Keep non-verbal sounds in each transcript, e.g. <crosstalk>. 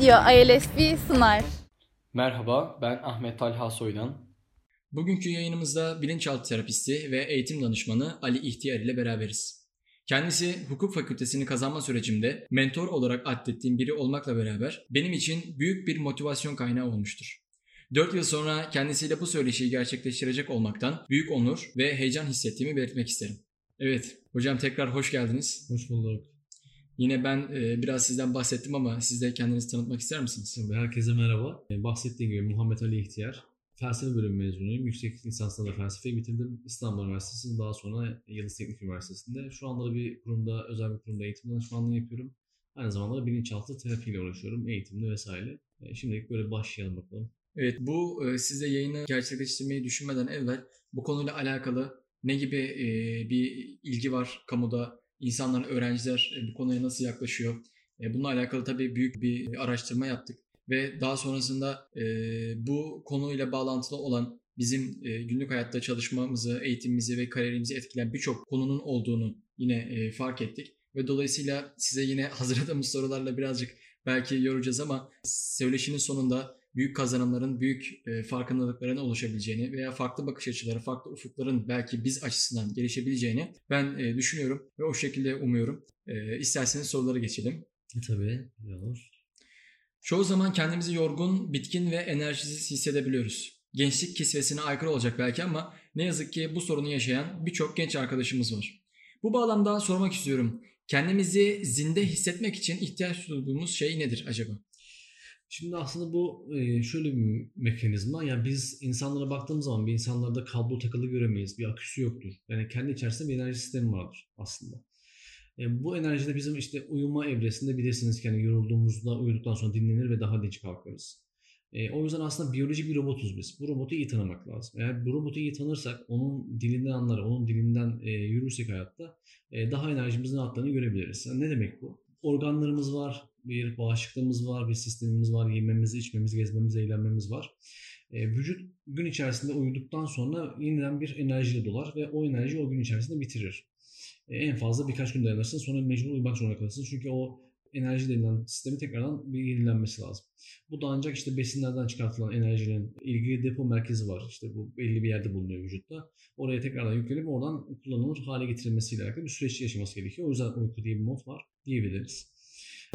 Video ILSP sunar. Merhaba, ben Ahmet Talha Soydan. Bugünkü yayınımızda bilinçaltı terapisti ve eğitim danışmanı Ali İhtiyar ile beraberiz. Kendisi hukuk fakültesini kazanma sürecimde mentor olarak addettiğim biri olmakla beraber benim için büyük bir motivasyon kaynağı olmuştur. 4 yıl sonra kendisiyle bu söyleşiyi gerçekleştirecek olmaktan büyük onur ve heyecan hissettiğimi belirtmek isterim. Evet, hocam tekrar hoş geldiniz. Hoş bulduk. Yine ben e, biraz sizden bahsettim ama siz de kendinizi tanıtmak ister misiniz? Tabii herkese merhaba. Ee, Bahsettiğim gibi Muhammed Ali İhtiyar. Felsefe bölümü mezunuyum. Yüksek lisansla da felsefeyi bitirdim. İstanbul Üniversitesi, daha sonra Yıldız Teknik Üniversitesi'nde. Şu anda da bir kurumda, özel bir kurumda eğitim danışmanlığı yapıyorum. Aynı zamanda da bilinçaltı terapiyle uğraşıyorum, eğitimde vesaire. Ee, Şimdilik böyle başlayalım bakalım. Evet, bu e, size yayını gerçekleştirmeyi düşünmeden evvel bu konuyla alakalı ne gibi e, bir ilgi var kamuda, insanlar, öğrenciler e, bu konuya nasıl yaklaşıyor? E, bununla alakalı tabii büyük bir araştırma yaptık ve daha sonrasında e, bu konuyla bağlantılı olan bizim günlük hayatta çalışmamızı, eğitimimizi ve kariyerimizi etkileyen birçok konunun olduğunu yine fark ettik. Ve dolayısıyla size yine <laughs> hazırladığımız sorularla birazcık belki yoracağız ama söyleşinin sonunda büyük kazanımların, büyük e, farkındalıkların oluşabileceğini veya farklı bakış açıları, farklı ufukların belki biz açısından gelişebileceğini ben e, düşünüyorum ve o şekilde umuyorum. E, isterseniz sorulara geçelim. E tabii, olur. Çoğu zaman kendimizi yorgun, bitkin ve enerjisiz hissedebiliyoruz. Gençlik kisvesine aykırı olacak belki ama ne yazık ki bu sorunu yaşayan birçok genç arkadaşımız var. Bu bağlamda sormak istiyorum. Kendimizi zinde hissetmek için ihtiyaç duyduğumuz şey nedir acaba? Şimdi aslında bu şöyle bir mekanizma. Yani biz insanlara baktığımız zaman bir insanlarda kablo takılı göremeyiz. Bir aküsü yoktur. Yani kendi içerisinde bir enerji sistemi vardır aslında. E, bu enerjide bizim işte uyuma evresinde bilirsiniz ki yani yorulduğumuzda uyuduktan sonra dinlenir ve daha dinç kalkarız. E, o yüzden aslında biyolojik bir robotuz biz. Bu robotu iyi tanımak lazım. Eğer bu robotu iyi tanırsak, onun dilinden anlar, onun dilinden e, yürürsek hayatta e, daha enerjimizin arttığını görebiliriz. Yani ne demek bu? Organlarımız var, bir bağışıklığımız var, bir sistemimiz var, yememiz, içmemiz, gezmemiz, eğlenmemiz var. E, vücut gün içerisinde uyuduktan sonra yeniden bir enerjiyle dolar ve o enerji o gün içerisinde bitirir. E, en fazla birkaç gün dayanırsın sonra mecbur uyumak zorunda kalırsın. Çünkü o enerji denilen sistemi tekrardan bir yenilenmesi lazım. Bu da ancak işte besinlerden çıkartılan enerjinin ilgili depo merkezi var. İşte bu belli bir yerde bulunuyor vücutta. Oraya tekrardan yüklenip oradan kullanılır hale getirilmesiyle alakalı bir süreç yaşaması gerekiyor. O yüzden uyku diye bir mod var diyebiliriz.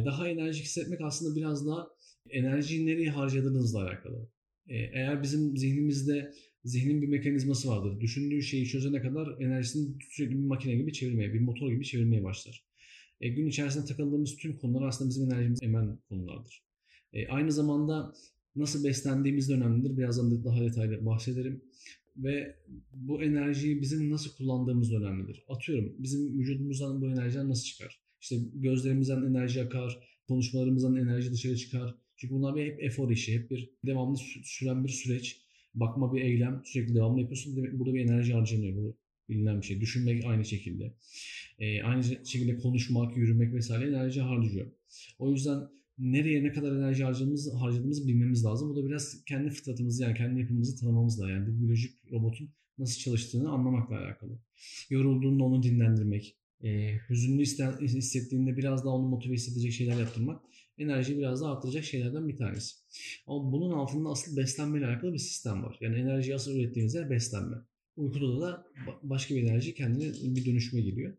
Daha enerjik hissetmek aslında biraz daha enerjiyi nereye harcadığınızla alakalı. Eğer bizim zihnimizde zihnin bir mekanizması vardır. Düşündüğü şeyi çözene kadar enerjisini sürekli bir makine gibi çevirmeye, bir motor gibi çevirmeye başlar. E, gün içerisinde takıldığımız tüm konular aslında bizim enerjimizi emen konulardır. E, aynı zamanda nasıl beslendiğimiz de önemlidir. Birazdan da daha detaylı bahsederim. Ve bu enerjiyi bizim nasıl kullandığımız da önemlidir. Atıyorum bizim vücudumuzdan bu enerjiler nasıl çıkar? İşte gözlerimizden enerji akar, konuşmalarımızdan enerji dışarı çıkar. Çünkü bunlar bir hep efor işi, hep bir devamlı süren bir süreç. Bakma bir eylem, sürekli devamlı yapıyorsun. Demek burada bir enerji harcanıyor. Bu bilinen bir şey. Düşünmek aynı şekilde. E, aynı şekilde konuşmak, yürümek vesaire enerji harcıyor. O yüzden nereye ne kadar enerji harcadığımızı, harcadığımızı bilmemiz lazım. Bu da biraz kendi fıtratımızı yani kendi yapımızı tanımamız da yani bu biyolojik robotun nasıl çalıştığını anlamakla alakalı. Yorulduğunda onu dinlendirmek, e, hüzünlü hissettiğinde biraz daha onu motive hissedecek şeyler yaptırmak enerjiyi biraz daha arttıracak şeylerden bir tanesi. Ama bunun altında asıl beslenmeyle alakalı bir sistem var. Yani enerjiyi asıl ürettiğimiz yer beslenme. Uykuda da başka bir enerji kendine bir dönüşüme geliyor.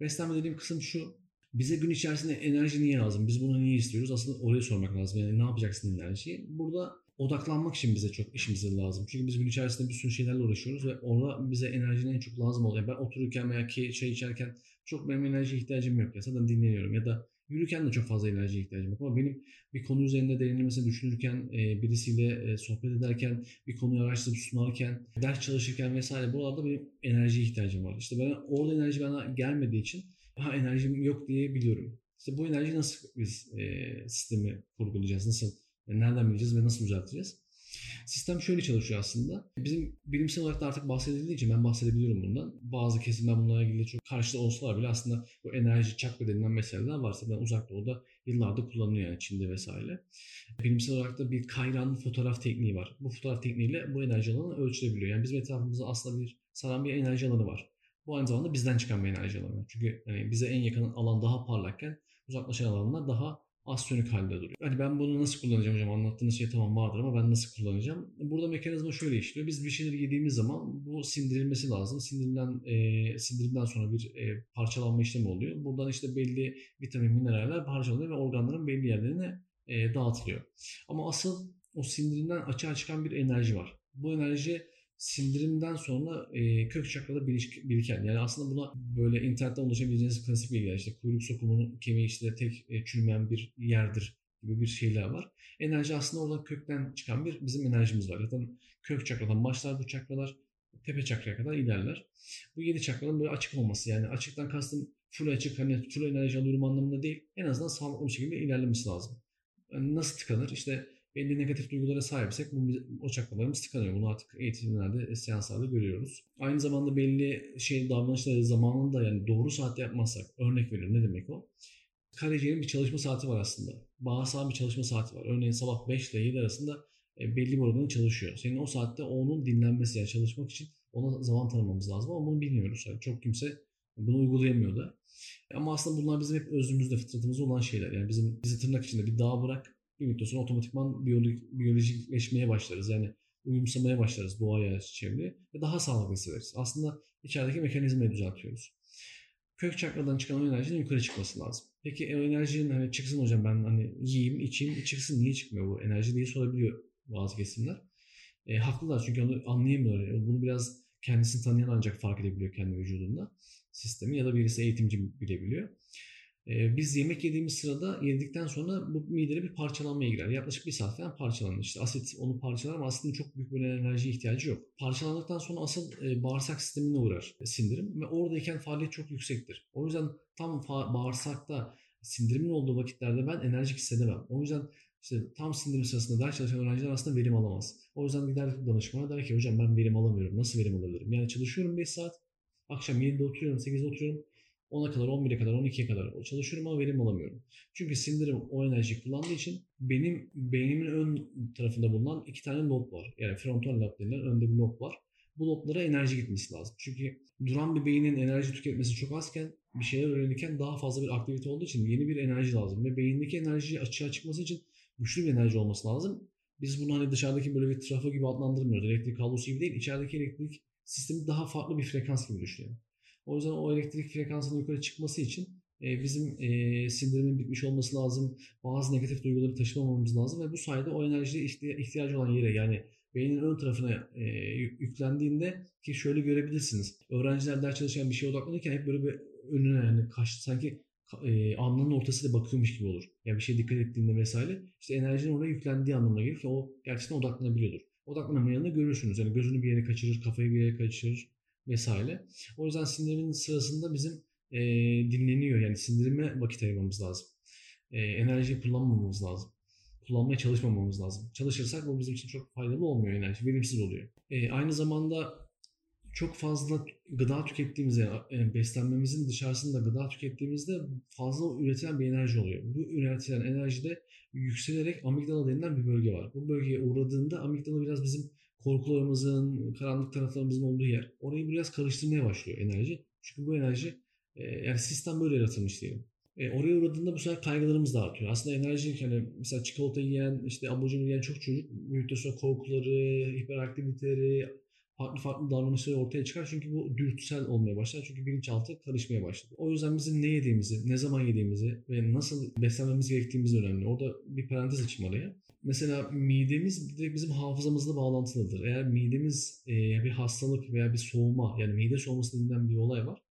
Beslenme dediğim kısım şu. Bize gün içerisinde enerji niye lazım? Biz bunu niye istiyoruz? Aslında oraya sormak lazım. Yani ne yapacaksın enerjiyi? Burada odaklanmak için bize çok işimiz lazım. Çünkü biz gün içerisinde bir sürü şeylerle uğraşıyoruz ve orada bize enerjinin en çok lazım oluyor. Ben otururken veya ki çay içerken çok benim enerji ihtiyacım yok. Ya zaten dinleniyorum ya da Yürürken de çok fazla enerjiye ihtiyacım yok ama benim bir konu üzerinde derinlemesine düşünürken, e, birisiyle e, sohbet ederken, bir konuyu araştırıp sunarken, ders çalışırken vesaire buralarda benim enerjiye ihtiyacım var. İşte ben orada enerji bana gelmediği için ha enerjim yok diye biliyorum. İşte bu enerji nasıl biz e, sistemi kurgulayacağız, nasıl, yani nereden bileceğiz ve nasıl düzelteceğiz? Sistem şöyle çalışıyor aslında. Bizim bilimsel olarak da artık bahsedildiği için ben bahsedebiliyorum bundan. Bazı kesimler bunlarla ilgili çok karşıda olsalar bile aslında bu enerji çakra denilen meseleler varsa ben uzak doğuda yıllardır kullanılıyor yani Çin'de vesaire. Bilimsel olarak da bir kayran fotoğraf tekniği var. Bu fotoğraf tekniğiyle bu enerji alanı ölçülebiliyor. Yani bizim etrafımızda aslında bir saran bir enerji alanı var. Bu aynı zamanda bizden çıkan bir enerji alanı. Çünkü hani bize en yakın alan daha parlakken uzaklaşan alanlar daha az sönük halde duruyor. Hani ben bunu nasıl kullanacağım hocam anlattığınız şey tamam vardır ama ben nasıl kullanacağım? Burada mekanizma şöyle işliyor. Biz bir şeyleri yediğimiz zaman bu sindirilmesi lazım. Sindirilen, e, sindirimden sonra bir e, parçalanma işlemi oluyor. Buradan işte belli vitamin, mineraller parçalanıyor ve organların belli yerlerine e, dağıtılıyor. Ama asıl o sindirimden açığa çıkan bir enerji var. Bu enerji sindirimden sonra e, kök çakrada biriken yani aslında buna böyle internetten ulaşabileceğiniz klasik bilgiler işte kuyruk sokumunun kemiği işte tek e, çürümeyen bir yerdir gibi bir şeyler var. Enerji aslında oradan kökten çıkan bir bizim enerjimiz var. Zaten kök çakradan başlar bu çakralar tepe çakraya kadar ilerler. Bu yedi çakranın böyle açık olması yani açıktan kastım full açık hani full enerji alıyorum anlamında değil. En azından sağlıklı bir şekilde ilerlemesi lazım. Yani nasıl tıkanır? İşte belli negatif duygulara sahipsek bu, o çakralarımız tıkanıyor. Bunu artık eğitimlerde, seanslarda görüyoruz. Aynı zamanda belli şey davranışları zamanında yani doğru saatte yapmazsak, örnek veriyorum ne demek o? Karaciğerin bir çalışma saati var aslında. Bağırsağın bir çalışma saati var. Örneğin sabah 5 ile 7 arasında e, belli bir organın çalışıyor. Senin o saatte onun dinlenmesi yani çalışmak için ona zaman tanımamız lazım ama bunu bilmiyoruz. Yani çok kimse bunu uygulayamıyor da. Ama aslında bunlar bizim hep özümüzde, fıtratımızda olan şeyler. Yani bizim bizi tırnak içinde bir dağ bırak, bir müddet sonra otomatikman biyolojik, biyolojikleşmeye başlarız. Yani uyumsamaya başlarız doğaya çevreye ve daha sağlıklı hissederiz. Aslında içerideki mekanizmayı düzeltiyoruz. Kök çakradan çıkan o enerjinin yukarı çıkması lazım. Peki o enerjinin hani çıksın hocam ben hani yiyeyim, içeyim, çıksın niye çıkmıyor bu enerji diye sorabiliyor bazı kesimler. E, haklılar çünkü onu anlayamıyorlar. Bunu biraz kendisini tanıyan ancak fark edebiliyor kendi vücudunda sistemi ya da birisi eğitimci bilebiliyor. Biz yemek yediğimiz sırada yedikten sonra bu midede bir parçalanmaya girer. Yaklaşık bir saat falan parçalanır. İşte asit onu parçalar ama aslında çok büyük bir enerji ihtiyacı yok. Parçalandıktan sonra asıl bağırsak sistemine uğrar sindirim ve oradayken faaliyet çok yüksektir. O yüzden tam bağırsakta sindirimin olduğu vakitlerde ben enerjik hissedemem. O yüzden işte tam sindirim sırasında ders çalışan öğrenciler aslında verim alamaz. O yüzden gider danışmana der ki hocam ben verim alamıyorum. Nasıl verim alabilirim? Yani çalışıyorum 5 saat. Akşam 7'de oturuyorum, 8'de oturuyorum 10'a kadar, 11'e kadar, 12'ye kadar çalışıyorum ama verim alamıyorum. Çünkü sindirim o enerjiyi kullandığı için benim beynimin ön tarafında bulunan iki tane lob var. Yani frontal lob denilen önde bir lob var. Bu loblara enerji gitmesi lazım. Çünkü duran bir beynin enerji tüketmesi çok azken bir şeyler öğrenirken daha fazla bir aktivite olduğu için yeni bir enerji lazım. Ve beyindeki enerji açığa çıkması için güçlü bir enerji olması lazım. Biz bunu hani dışarıdaki böyle bir trafo gibi adlandırmıyoruz. Elektrik kablosu gibi değil. İçerideki elektrik sistemi daha farklı bir frekans gibi düşünelim. O yüzden o elektrik frekansının yukarı çıkması için e, bizim e, sindirimin bitmiş olması lazım. Bazı negatif duyguları taşımamamız lazım ve bu sayede o enerjiye ihtiyacı olan yere yani beynin ön tarafına e, yüklendiğinde ki şöyle görebilirsiniz. Öğrenciler ders çalışan bir şeye odaklanırken hep böyle bir önüne yani kaç sanki e, alnının ortasıyla bakıyormuş gibi olur. Yani bir şeye dikkat ettiğinde vesaire. İşte enerjinin oraya yüklendiği anlamına gelir ki o gerçekten odaklanabiliyordur. Odaklanamayanı görürsünüz. Yani gözünü bir yere kaçırır, kafayı bir yere kaçırır vesaire. O yüzden sindirimin sırasında bizim e, dinleniyor. Yani sindirime vakit ayırmamız lazım. E, enerjiyi kullanmamamız lazım. Kullanmaya çalışmamamız lazım. Çalışırsak bu bizim için çok faydalı olmuyor enerji. Verimsiz oluyor. E, aynı zamanda çok fazla gıda tükettiğimizde, yani beslenmemizin dışarısında gıda tükettiğimizde fazla üretilen bir enerji oluyor. Bu üretilen enerjide yükselerek amigdala denilen bir bölge var. Bu bölgeye uğradığında amigdala biraz bizim korkularımızın, karanlık taraflarımızın olduğu yer. Orayı biraz karıştırmaya başlıyor enerji. Çünkü bu enerji e, yani sistem böyle yaratılmış diyelim. E, oraya uğradığında bu sefer kaygılarımız da artıyor. Aslında enerji hani mesela çikolata yiyen, işte abur yiyen çok çocuk büyüdükten sonra korkuları, hiperaktiviteleri, farklı farklı davranışları ortaya çıkar. Çünkü bu dürtüsel olmaya başlar. Çünkü bilinçaltı karışmaya başladı. O yüzden bizim ne yediğimizi, ne zaman yediğimizi ve nasıl beslenmemiz gerektiğimiz önemli. Orada bir parantez açayım araya. Mesela midemiz direkt bizim hafızamızla bağlantılıdır. Eğer midemiz e, bir hastalık veya bir soğuma yani mide soğuması denilen bir olay var.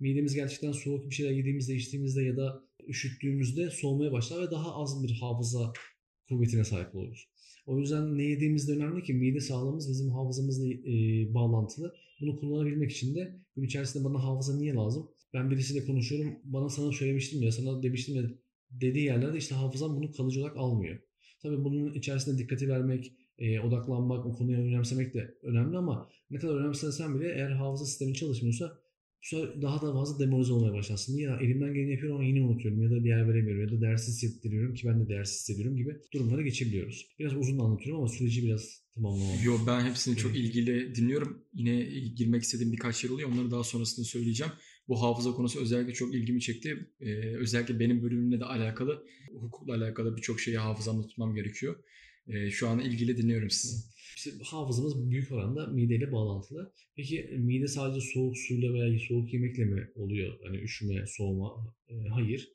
Midemiz gerçekten soğuk bir şeyler yediğimizde, içtiğimizde ya da üşüttüğümüzde soğumaya başlar ve daha az bir hafıza kuvvetine sahip oluruz. O yüzden ne yediğimiz de önemli ki mide sağlığımız bizim hafızamızla e, bağlantılı. Bunu kullanabilmek için de gün içerisinde bana hafıza niye lazım? Ben birisiyle konuşuyorum. Bana sana söylemiştim ya, sana demiştim ya dediği yerlerde işte hafızam bunu kalıcı olarak almıyor. Tabii bunun içerisinde dikkati vermek, e, odaklanmak, o konuyu önemsemek de önemli ama ne kadar önemsesen bile eğer hafıza sistemi çalışmıyorsa daha da fazla demoralize olmaya başlarsın. Ya elimden geleni yapıyorum ama yine unutuyorum ya da değer veremiyorum ya da değersiz hissettiriyorum ki ben de değersiz hissediyorum gibi durumlara geçebiliyoruz. Biraz uzun anlatıyorum ama süreci biraz tamamlamam. Yo ben hepsini çok ilgili dinliyorum. Yine girmek istediğim birkaç yer oluyor. Onları daha sonrasında söyleyeceğim. Bu hafıza konusu özellikle çok ilgimi çekti. Ee, özellikle benim bölümümle de alakalı, hukukla alakalı birçok şeyi hafızamda tutmam gerekiyor. Ee, şu an ilgili dinliyorum sizi. İşte hafızamız büyük oranda mideyle bağlantılı. Peki mide sadece soğuk suyla veya soğuk yemekle mi oluyor? Hani üşüme, soğuma? E, hayır.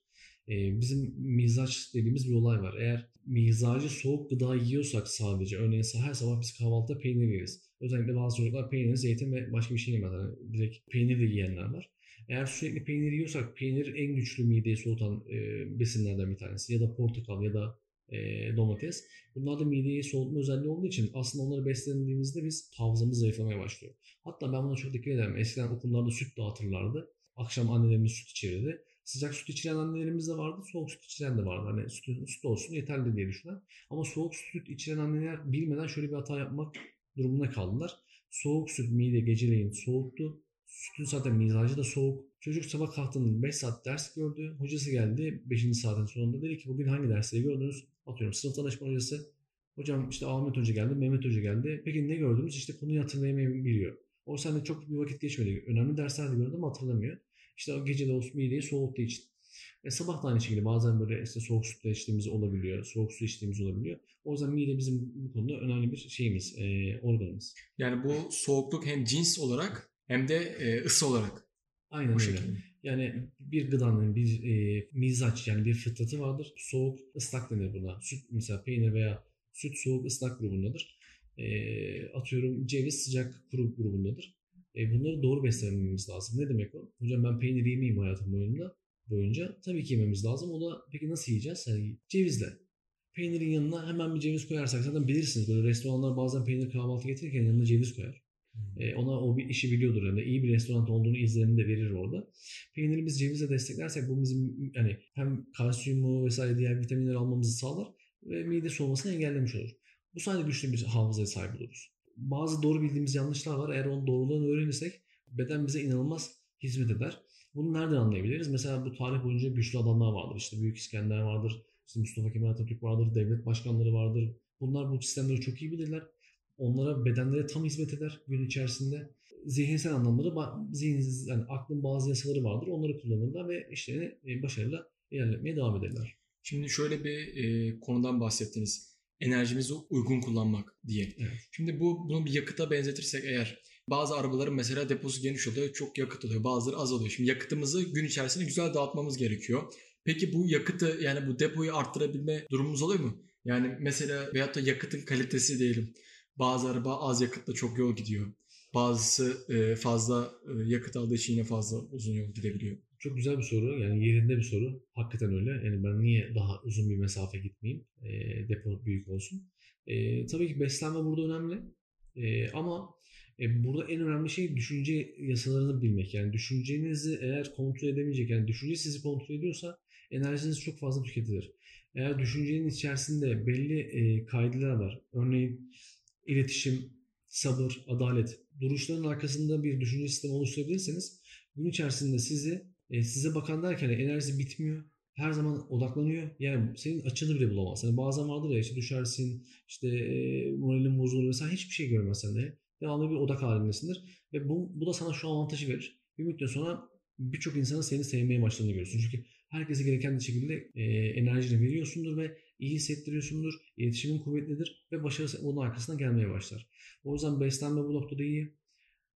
E, bizim mizaç dediğimiz bir olay var. Eğer mizacı soğuk gıda yiyorsak sadece, örneğin her sabah biz kahvaltıda peynir yeriz. Özellikle bazı çocuklar peynir, zeytin ve başka bir şey yemez. Yani direkt peynir de yiyenler var. Eğer sürekli peynir yiyorsak peynir en güçlü mideyi soğutan e, besinlerden bir tanesi. Ya da portakal ya da e, domates. Bunlar da mideyi soğutma özelliği olduğu için aslında onları beslendiğimizde biz hafızamız zayıflamaya başlıyor. Hatta ben buna çok dikkat ederim. Eskiden okullarda süt dağıtırlardı. Akşam annelerimiz süt içirirdi. Sıcak süt içiren annelerimiz de vardı, soğuk süt içiren de vardı. Hani süt, süt olsun yeterli diye düşünen. Ama soğuk süt içiren anneler bilmeden şöyle bir hata yapmak durumuna kaldılar. Soğuk süt mide geceleyin soğuktu. Sütün zaten mizacı da soğuk. Çocuk sabah kalktığında 5 saat ders gördü. Hocası geldi 5. saatin sonunda dedi ki bugün hangi dersleri gördünüz? Atıyorum sınıf danışma hocası. Hocam işte Ahmet Hoca geldi, Mehmet Hoca geldi. Peki ne gördünüz? İşte konuyu hatırlayamayabiliyor. O sende çok bir vakit geçmedi. Önemli dersler de gördü ama hatırlamıyor. İşte o gece de o mideyi soğuttuğu için. E, sabah da aynı şekilde bazen böyle işte soğuk sütle içtiğimiz olabiliyor. Soğuk su içtiğimiz olabiliyor. O yüzden mide bizim bu konuda önemli bir şeyimiz, e, organımız. Yani bu soğukluk hem cins olarak hem de e, ısı olarak. Aynen öyle. Şekilde. Yani bir gıdanın bir e, mizaç yani bir fıtratı vardır. Soğuk ıslak denir buna. Süt mesela peynir veya süt soğuk ıslak grubundadır. E, atıyorum ceviz sıcak kuru grubundadır. E, bunları doğru beslememiz lazım. Ne demek o? Hocam ben peynir yemeyeyim hayatım boyunca. boyunca. Tabii ki yememiz lazım. O da peki nasıl yiyeceğiz? Yani cevizle. Peynirin yanına hemen bir ceviz koyarsak zaten bilirsiniz. Böyle restoranlar bazen peynir kahvaltı getirirken yanına ceviz koyar. E, ona o bir işi biliyordur yani iyi bir restoran olduğunu izlenimi de verir orada. Peyniri biz cevizle desteklersek bu bizim yani hem kalsiyumu vesaire diğer vitaminleri almamızı sağlar ve mide soğumasını engellemiş olur. Bu sayede güçlü bir hafızaya sahip oluruz. Bazı doğru bildiğimiz yanlışlar var. Eğer onun doğruluğunu öğrenirsek beden bize inanılmaz hizmet eder. Bunu nereden anlayabiliriz? Mesela bu tarih boyunca güçlü adamlar vardır. İşte Büyük İskender vardır, işte Mustafa Kemal Atatürk vardır, devlet başkanları vardır. Bunlar bu sistemleri çok iyi bilirler onlara bedenlere tam hizmet eder gün içerisinde. Zihinsel anlamda zihin, yani aklın bazı yasaları vardır. Onları kullanırlar ve işlerini e, başarıyla ilerletmeye devam ederler. Şimdi şöyle bir e, konudan bahsettiniz. Enerjimizi uygun kullanmak diye. Evet. Şimdi bu bunu bir yakıta benzetirsek eğer bazı arabaların mesela deposu geniş oluyor, çok yakıt oluyor. Bazıları az oluyor. Şimdi yakıtımızı gün içerisinde güzel dağıtmamız gerekiyor. Peki bu yakıtı yani bu depoyu arttırabilme durumumuz oluyor mu? Yani mesela veyahut da yakıtın kalitesi diyelim. Bazı araba az yakıtla çok yol gidiyor. Bazısı e, fazla e, yakıt aldığı için yine fazla uzun yol gidebiliyor. Çok güzel bir soru. Yani yerinde bir soru. Hakikaten öyle. Yani ben niye daha uzun bir mesafe gitmeyeyim? E, depo büyük olsun. E, tabii ki beslenme burada önemli. E, ama e, burada en önemli şey düşünce yasalarını bilmek. Yani düşüncenizi eğer kontrol edemeyecek, yani düşünce sizi kontrol ediyorsa enerjiniz çok fazla tüketilir. Eğer düşüncenin içerisinde belli e, kaideler var. Örneğin iletişim, sabır, adalet duruşların arkasında bir düşünce sistemi oluşturabilirseniz gün içerisinde sizi e, size bakan derken enerjisi bitmiyor. Her zaman odaklanıyor. Yani senin açını bile bulamaz. Yani bazen vardır ya işte düşersin, işte e, moralin bozulur vesaire hiçbir şey görmezsen de devamlı bir odak halindesindir. Ve bu, bu da sana şu avantajı verir. Bir müddet sonra birçok insanın seni sevmeye başladığını görürsün. Çünkü herkese gereken bir şekilde e, enerjini veriyorsundur ve iyi hissettiriyorsundur, iletişimin kuvvetlidir ve başarısı onun arkasına gelmeye başlar. O yüzden beslenme bu noktada iyi.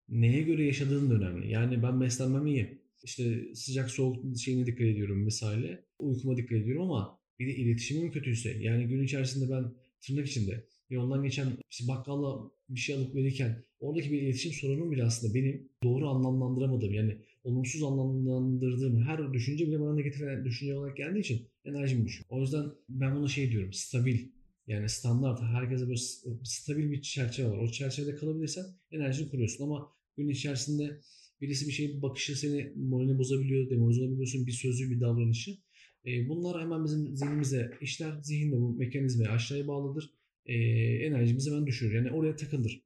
Neye göre yaşadığın da önemli. Yani ben beslenmem iyi. İşte sıcak soğuk şeyine dikkat ediyorum vesaire. Uykuma dikkat ediyorum ama bir de iletişimim kötüyse yani gün içerisinde ben tırnak içinde yoldan geçen işte bakkalla bir şey alıp verirken oradaki bir iletişim sorunum bile aslında benim doğru anlamlandıramadığım yani olumsuz anlamlandırdığım her düşünce bile bana negatif düşünce olarak geldiği için enerjim düşüyor. O yüzden ben buna şey diyorum stabil yani standart herkese böyle stabil bir çerçeve var. O çerçevede kalabilirsen enerjini kuruyorsun ama gün içerisinde birisi bir şey bakışı seni moralini bozabiliyor, demoralize olabiliyorsun bir sözü bir davranışı. E, bunlar hemen bizim zihnimize işler. Zihin de bu mekanizmaya aşağıya bağlıdır. E, enerjimizi hemen düşürür. Yani oraya takılır.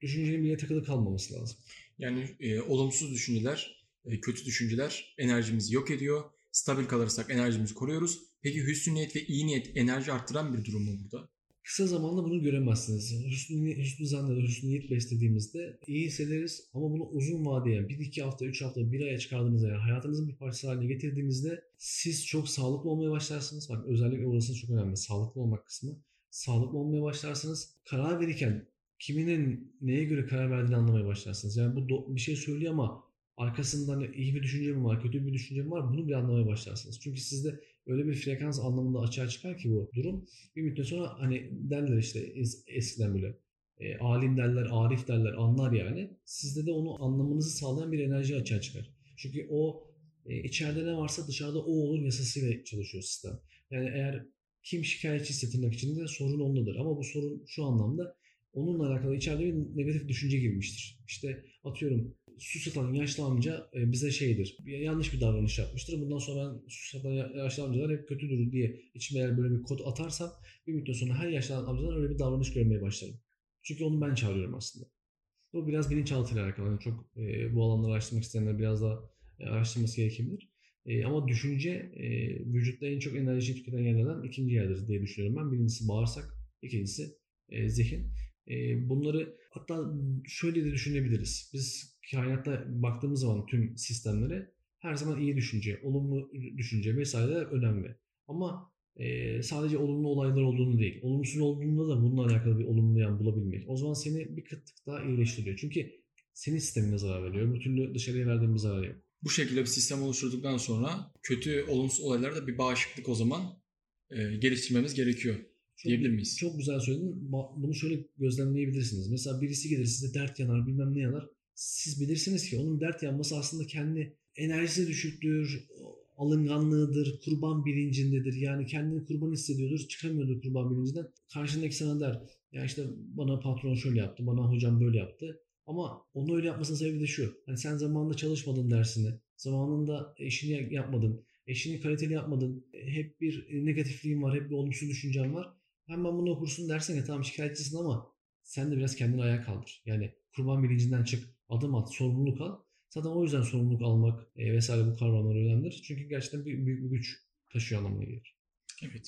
Düşüncenin bir yere takılı kalmaması lazım. Yani e, olumsuz düşünceler e, kötü düşünceler enerjimizi yok ediyor. Stabil kalırsak enerjimizi koruyoruz. Peki hüsnü niyet ve iyi niyet enerji arttıran bir durum mu burada? kısa zamanda bunu göremezsiniz. Hüsnü, hüsnü zan ya da hüsnü niyet beslediğimizde iyi hissederiz ama bunu uzun vadeye 1-2 hafta, 3 hafta, 1 aya çıkardığınızda yani hayatınızın bir parçası haline getirdiğinizde siz çok sağlıklı olmaya başlarsınız. Bak özellikle orası çok önemli. Sağlıklı olmak kısmı. Sağlıklı olmaya başlarsınız. Karar verirken kiminin neye göre karar verdiğini anlamaya başlarsınız. Yani bu do- bir şey söylüyor ama arkasında hani iyi bir düşünce mi var, kötü bir düşünce mi var bunu bile anlamaya başlarsınız. Çünkü sizde öyle bir frekans anlamında açığa çıkar ki bu durum. Bir müddet sonra hani derler işte es- eskiden bile e, alim derler, arif derler, anlar yani. Sizde de onu anlamanızı sağlayan bir enerji açığa çıkar. Çünkü o e, içeride ne varsa dışarıda o olur yasasıyla çalışıyor sistem. Yani eğer kim şikayetçiyse tırnak içinde sorun ondadır. Ama bu sorun şu anlamda onunla alakalı içeride bir negatif düşünce girmiştir. İşte atıyorum su satan yaşlı amca e, bize şeydir. Yanlış bir davranış yapmıştır. Bundan sonra ben su satan ya- yaşlı amcalar hep kötüdür diye içime eğer böyle bir kod atarsam bir müddet sonra her yaşlı amcadan öyle bir davranış görmeye başlarım. Çünkü onu ben çağırıyorum aslında. Bu biraz bilinçaltıyla alakalı. Yani çok e, bu alanları araştırmak isteyenler biraz daha e, araştırması gerekebilir. E, ama düşünce e, vücutta en çok enerji tüketen yerlerden ikinci yerdir diye düşünüyorum ben. Birincisi bağırsak, ikincisi e, zihin. E, bunları hatta şöyle de düşünebiliriz. Biz kainatta baktığımız zaman tüm sistemlere her zaman iyi düşünce, olumlu düşünce vesaireler önemli. Ama e, sadece olumlu olaylar olduğunu değil, olumsuz olduğunda da bununla alakalı bir olumlu yan bulabilmek. O zaman seni bir kıt daha iyileştiriyor. Çünkü senin sistemine zarar veriyor. Öbür türlü dışarıya verdiğin bir zarar yok. Bu şekilde bir sistem oluşturduktan sonra kötü olumsuz olaylarda bir bağışıklık o zaman e, geliştirmemiz gerekiyor. Çok, Diyebilir miyiz? Çok güzel söyledin. Bunu şöyle gözlemleyebilirsiniz. Mesela birisi gelir size dert yanar bilmem ne yanar. Siz bilirsiniz ki onun dert yanması aslında kendi enerjisi düşüktür, alınganlığıdır, kurban bilincindedir. Yani kendini kurban hissediyordur, çıkamıyordur kurban bilincinden. Karşındaki sana der, ya işte bana patron şöyle yaptı, bana hocam böyle yaptı. Ama onu öyle yapmasının sebebi de şu. Hani sen zamanında çalışmadın dersini, zamanında işini yapmadın, eşini kaliteli yapmadın, hep bir negatifliğin var, hep bir olumsuz düşüncen var. Hemen bunu okursun dersen ya tamam şikayetçisin ama sen de biraz kendini ayağa kaldır. Yani kurban bilincinden çık, adım at, sorumluluk al. Zaten o yüzden sorumluluk almak e, vesaire bu kavramlar önemlidir. Çünkü gerçekten büyük, büyük bir güç taşıyor anlamına gelir. Evet.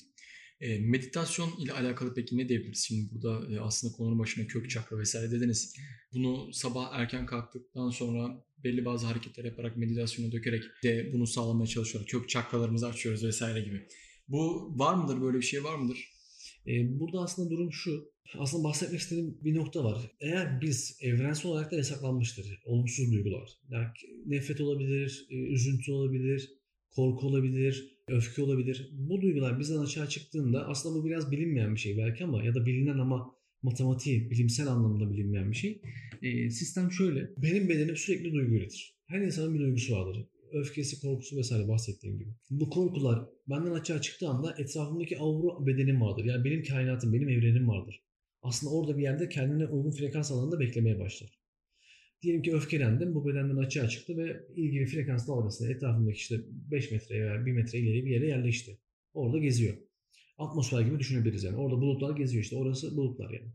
E, meditasyon ile alakalı peki ne diyebiliriz? Şimdi burada e, aslında konunun başına kök çakra vesaire dediniz. Bunu sabah erken kalktıktan sonra belli bazı hareketler yaparak meditasyona dökerek de bunu sağlamaya çalışıyoruz. Kök çakralarımızı açıyoruz vesaire gibi. Bu var mıdır? Böyle bir şey var mıdır? E, burada aslında durum şu. Aslında bahsetmek istediğim bir nokta var. Eğer biz evrensel olarak da yasaklanmıştır. Olumsuz duygular. Yani nefret olabilir, e, üzüntü olabilir, korku olabilir, öfke olabilir. Bu duygular bizden açığa çıktığında aslında bu biraz bilinmeyen bir şey belki ama ya da bilinen ama matematiği, bilimsel anlamda bilinmeyen bir şey. E, sistem şöyle. Benim bedenim sürekli duygu üretir. Her insanın bir duygusu vardır. Öfkesi, korkusu vesaire bahsettiğim gibi. Bu korkular benden açığa çıktığı anda etrafımdaki avru bedenim vardır. Yani benim kainatım, benim evrenim vardır. Aslında orada bir yerde kendine uygun frekans alanında beklemeye başlar. Diyelim ki öfkelendim, bu bedenden açığa çıktı ve ilgili frekans dalgası etrafımdaki işte 5 metre veya 1 metre ileri bir yere yerleşti. Orada geziyor. Atmosfer gibi düşünebiliriz yani. Orada bulutlar geziyor işte. Orası bulutlar yani.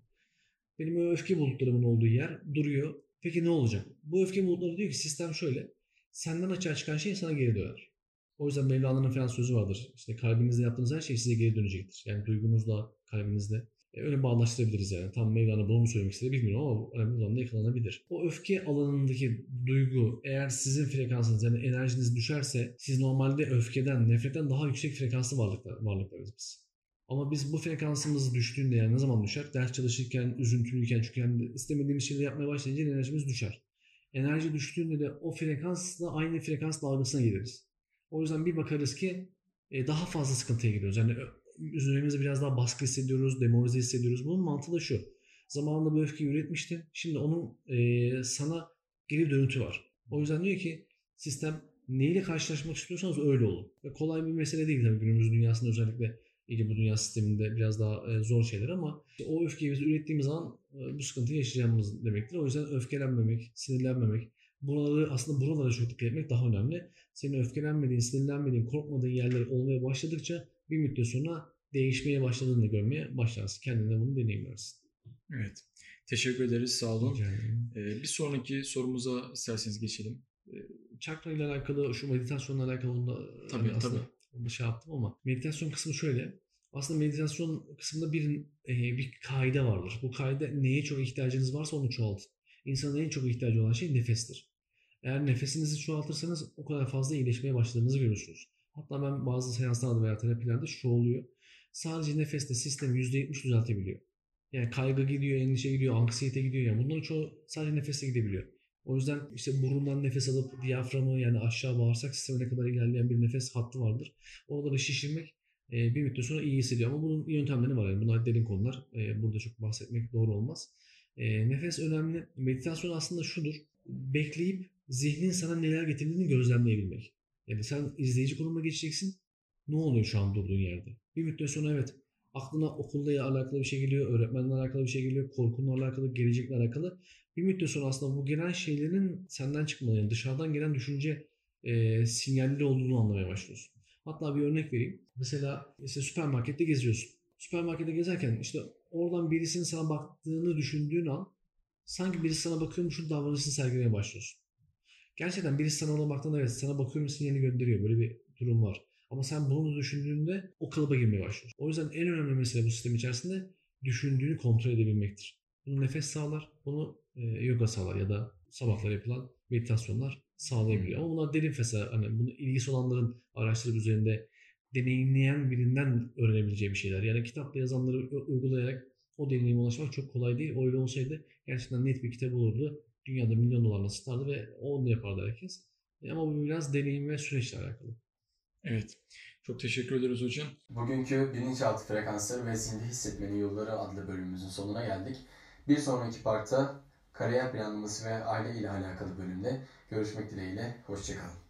Benim öfke bulutlarımın olduğu yer duruyor. Peki ne olacak? Bu öfke bulutları diyor ki sistem şöyle. Senden açığa çıkan şey sana geri döner. O yüzden Mevlana'nın falan sözü vardır. İşte kalbinizde yaptığınız her şey size geri dönecektir. Yani duygunuzla, kalbinizle. E, öyle bağdaştırabiliriz yani. Tam Mevlana bunu mu söylemek istedi bilmiyorum ama önemli olan da yakalanabilir. O öfke alanındaki duygu eğer sizin frekansınız yani enerjiniz düşerse siz normalde öfkeden, nefretten daha yüksek frekanslı varlıklar, varlıklarız biz. Ama biz bu frekansımız düştüğünde yani ne zaman düşer? Ders çalışırken, üzüntülüyken çünkü yani istemediğimiz şeyleri yapmaya başlayınca enerjimiz düşer. Enerji düştüğünde de o frekansla aynı frekans dalgasına gireriz. O yüzden bir bakarız ki e, daha fazla sıkıntıya giriyoruz. Yani üzerimizde biraz daha baskı hissediyoruz, demoralize hissediyoruz. Bunun mantığı da şu. Zamanında bu öfkeyi üretmiştin. Şimdi onun e, sana geri dönütü var. O yüzden diyor ki sistem neyle karşılaşmak istiyorsanız öyle olun. Ve kolay bir mesele değil tabii günümüz dünyasında özellikle bu dünya sisteminde biraz daha e, zor şeyler ama işte o öfkeyi biz ürettiğimiz zaman e, bu sıkıntıyı yaşayacağımız demektir. O yüzden öfkelenmemek, sinirlenmemek, buraları aslında buralara çok dikkat etmek daha önemli. Senin öfkelenmediğin, sinirlenmediğin, korkmadığın yerler olmaya başladıkça bir müddet sonra değişmeye başladığını görmeye başlarsın. Kendine bunu deneyimlersin. Evet. Teşekkür ederiz. Sağ olun. Ee, bir sonraki sorumuza isterseniz geçelim. Çakra ile alakalı, şu meditasyonla alakalı onu da Tabii, hani tabii. Onu şey yaptım ama meditasyon kısmı şöyle. Aslında meditasyon kısmında bir e, bir kaide vardır. Bu kaide neye çok ihtiyacınız varsa onu çoğaltın. İnsanın en çok ihtiyacı olan şey nefestir. Eğer nefesinizi çoğaltırsanız o kadar fazla iyileşmeye başladığınızı görürsünüz. Hatta ben bazı seanslarda veya terapilerde şu oluyor. Sadece nefeste sistemi %70 düzeltebiliyor. Yani kaygı gidiyor, endişe gidiyor, anksiyete gidiyor. Yani bunların çoğu sadece nefeste gidebiliyor. O yüzden işte burundan nefes alıp diyaframı yani aşağı bağırsak sistemine kadar ilerleyen bir nefes hattı vardır. Oraları şişirmek e, bir müddet sonra iyi hissediyor. Ama bunun yöntemleri var. Yani bunlar derin konular. E, burada çok bahsetmek doğru olmaz. E, nefes önemli. Meditasyon aslında şudur. Bekleyip zihnin sana neler getirdiğini gözlemleyebilmek. Yani sen izleyici konumuna geçeceksin. Ne oluyor şu an durduğun yerde? Bir müddet sonra evet aklına okulla alakalı bir şey geliyor, öğretmenle alakalı bir şey geliyor, korkunla alakalı, gelecekle alakalı. Bir müddet sonra aslında bu gelen şeylerin senden çıkmalı, yani dışarıdan gelen düşünce e, sinyalleri olduğunu anlamaya başlıyorsun. Hatta bir örnek vereyim. Mesela işte süpermarkette geziyorsun. Süpermarkette gezerken işte oradan birisinin sana baktığını düşündüğün an sanki birisi sana bakıyormuşun davranışını sergilemeye başlıyorsun. Gerçekten birisi sana ona baktığında evet sana bakıyorum sinyalini gönderiyor. Böyle bir durum var. Ama sen bunu düşündüğünde o kalıba girmeye başlıyorsun. O yüzden en önemli mesele bu sistem içerisinde düşündüğünü kontrol edebilmektir. Bunu nefes sağlar, bunu e, yoga sağlar ya da sabahlar yapılan meditasyonlar sağlayabiliyor. Ama bunlar derin fesa, hani bunu ilgisi olanların araştırıp üzerinde deneyimleyen birinden öğrenebileceği bir şeyler. Yani kitapta yazanları uygulayarak o deneyime ulaşmak çok kolay değil. O öyle olsaydı gerçekten net bir kitap olurdu. Dünyada milyon dolarla satardı ve onu yapardı herkes. E, ama bu biraz deneyim ve süreçle alakalı. Evet. Çok teşekkür ederiz hocam. Bugünkü bilinçaltı frekansları ve zihni hissetmenin yolları adlı bölümümüzün sonuna geldik. Bir sonraki partta kariyer planlaması ve aile ile alakalı bölümde görüşmek dileğiyle. Hoşçakalın.